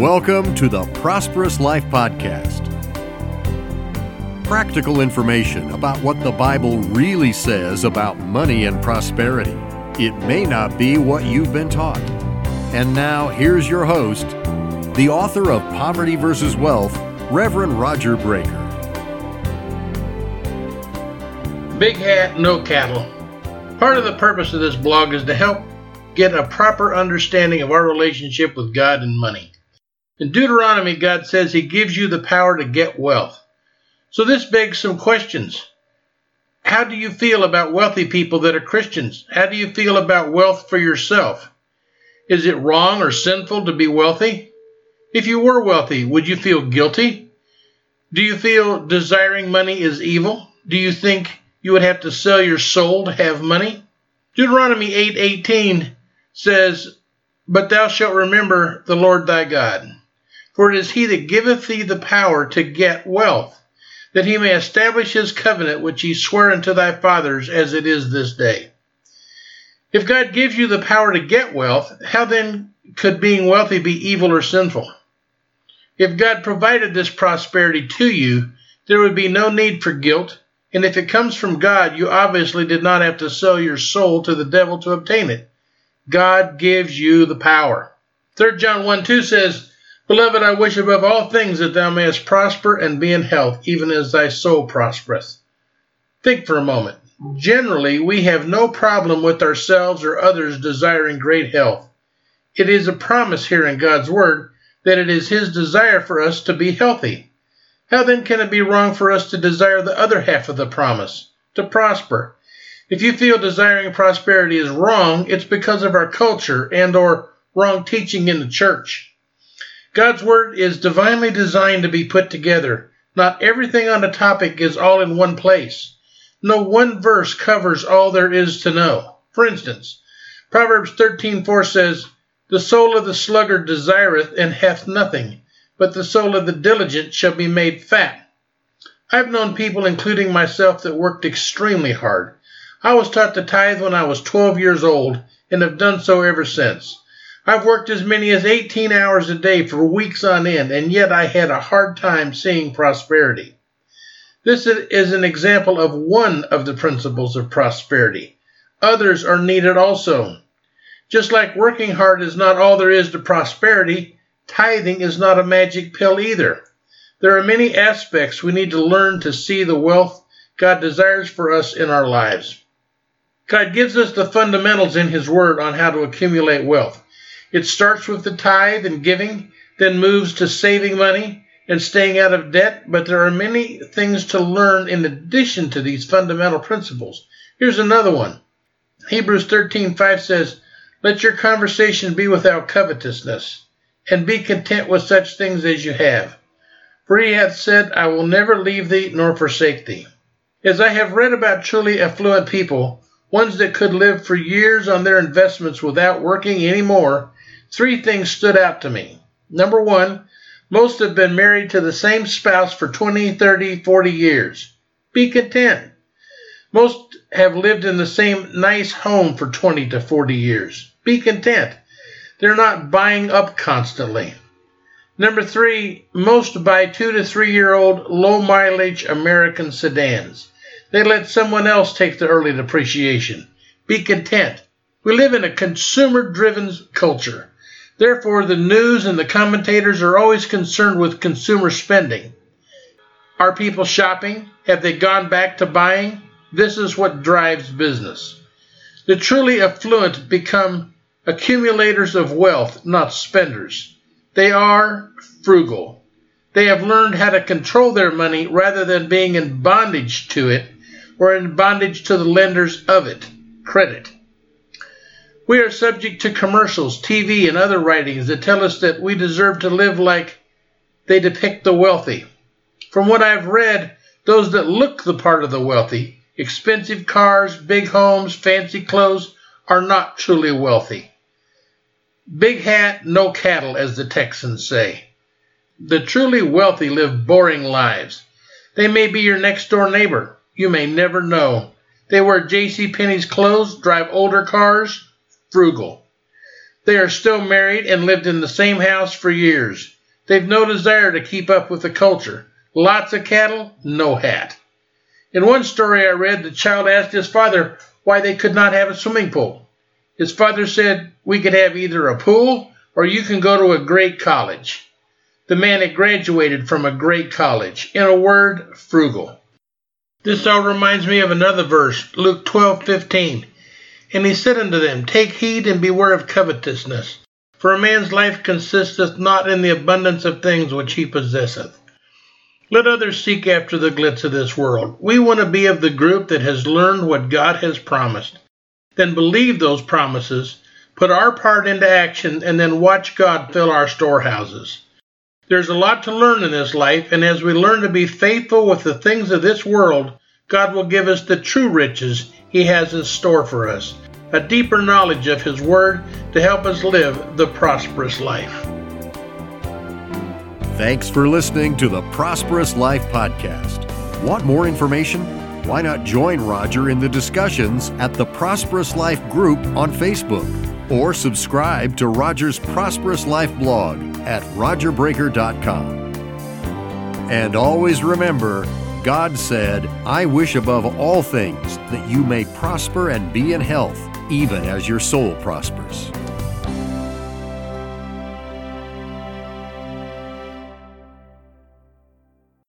Welcome to the Prosperous Life Podcast. Practical information about what the Bible really says about money and prosperity. It may not be what you've been taught. And now, here's your host, the author of Poverty versus Wealth, Reverend Roger Breaker. Big hat, no cattle. Part of the purpose of this blog is to help get a proper understanding of our relationship with God and money. In Deuteronomy, God says He gives you the power to get wealth. So this begs some questions. How do you feel about wealthy people that are Christians? How do you feel about wealth for yourself? Is it wrong or sinful to be wealthy? If you were wealthy, would you feel guilty? Do you feel desiring money is evil? Do you think you would have to sell your soul to have money? Deuteronomy 8:18 says, "But thou shalt remember the Lord thy God." For it is he that giveth thee the power to get wealth, that he may establish his covenant which he sware unto thy fathers as it is this day. If God gives you the power to get wealth, how then could being wealthy be evil or sinful? If God provided this prosperity to you, there would be no need for guilt, and if it comes from God, you obviously did not have to sell your soul to the devil to obtain it. God gives you the power. 3 John 1 2 says, Beloved, I wish above all things that thou mayest prosper and be in health, even as thy soul prospereth. Think for a moment. Generally, we have no problem with ourselves or others desiring great health. It is a promise here in God's Word that it is His desire for us to be healthy. How then can it be wrong for us to desire the other half of the promise, to prosper? If you feel desiring prosperity is wrong, it's because of our culture and or wrong teaching in the church. God's Word is divinely designed to be put together. Not everything on a topic is all in one place. No one verse covers all there is to know. For instance, Proverbs 13:4 says, "The soul of the sluggard desireth and hath nothing, but the soul of the diligent shall be made fat." I've known people, including myself, that worked extremely hard. I was taught to tithe when I was 12 years old and have done so ever since. I've worked as many as 18 hours a day for weeks on end, and yet I had a hard time seeing prosperity. This is an example of one of the principles of prosperity. Others are needed also. Just like working hard is not all there is to prosperity, tithing is not a magic pill either. There are many aspects we need to learn to see the wealth God desires for us in our lives. God gives us the fundamentals in His Word on how to accumulate wealth. It starts with the tithe and giving, then moves to saving money and staying out of debt, but there are many things to learn in addition to these fundamental principles. Here's another one. Hebrews 13:5 says, "Let your conversation be without covetousness, and be content with such things as you have. For he hath said, I will never leave thee nor forsake thee." As I have read about truly affluent people, ones that could live for years on their investments without working any more, Three things stood out to me. Number one, most have been married to the same spouse for 20, 30, 40 years. Be content. Most have lived in the same nice home for 20 to 40 years. Be content. They're not buying up constantly. Number three, most buy two to three year old low mileage American sedans. They let someone else take the early depreciation. Be content. We live in a consumer driven culture. Therefore, the news and the commentators are always concerned with consumer spending. Are people shopping? Have they gone back to buying? This is what drives business. The truly affluent become accumulators of wealth, not spenders. They are frugal. They have learned how to control their money rather than being in bondage to it or in bondage to the lenders of it, credit. We are subject to commercials, TV, and other writings that tell us that we deserve to live like they depict the wealthy. From what I've read, those that look the part of the wealthy, expensive cars, big homes, fancy clothes, are not truly wealthy. Big hat, no cattle, as the Texans say. The truly wealthy live boring lives. They may be your next door neighbor. You may never know. They wear J.C. Penney's clothes, drive older cars, frugal. They are still married and lived in the same house for years. They've no desire to keep up with the culture. Lots of cattle, no hat. In one story I read, the child asked his father why they could not have a swimming pool. His father said, We could have either a pool or you can go to a great college. The man had graduated from a great college. In a word, frugal. This all reminds me of another verse, Luke 12:15. And he said unto them, Take heed and beware of covetousness, for a man's life consisteth not in the abundance of things which he possesseth. Let others seek after the glitz of this world. We want to be of the group that has learned what God has promised, then believe those promises, put our part into action, and then watch God fill our storehouses. There's a lot to learn in this life, and as we learn to be faithful with the things of this world, God will give us the true riches He has in store for us, a deeper knowledge of His Word to help us live the prosperous life. Thanks for listening to the Prosperous Life Podcast. Want more information? Why not join Roger in the discussions at the Prosperous Life group on Facebook or subscribe to Roger's Prosperous Life blog at rogerbreaker.com. And always remember, God said, I wish above all things that you may prosper and be in health, even as your soul prospers.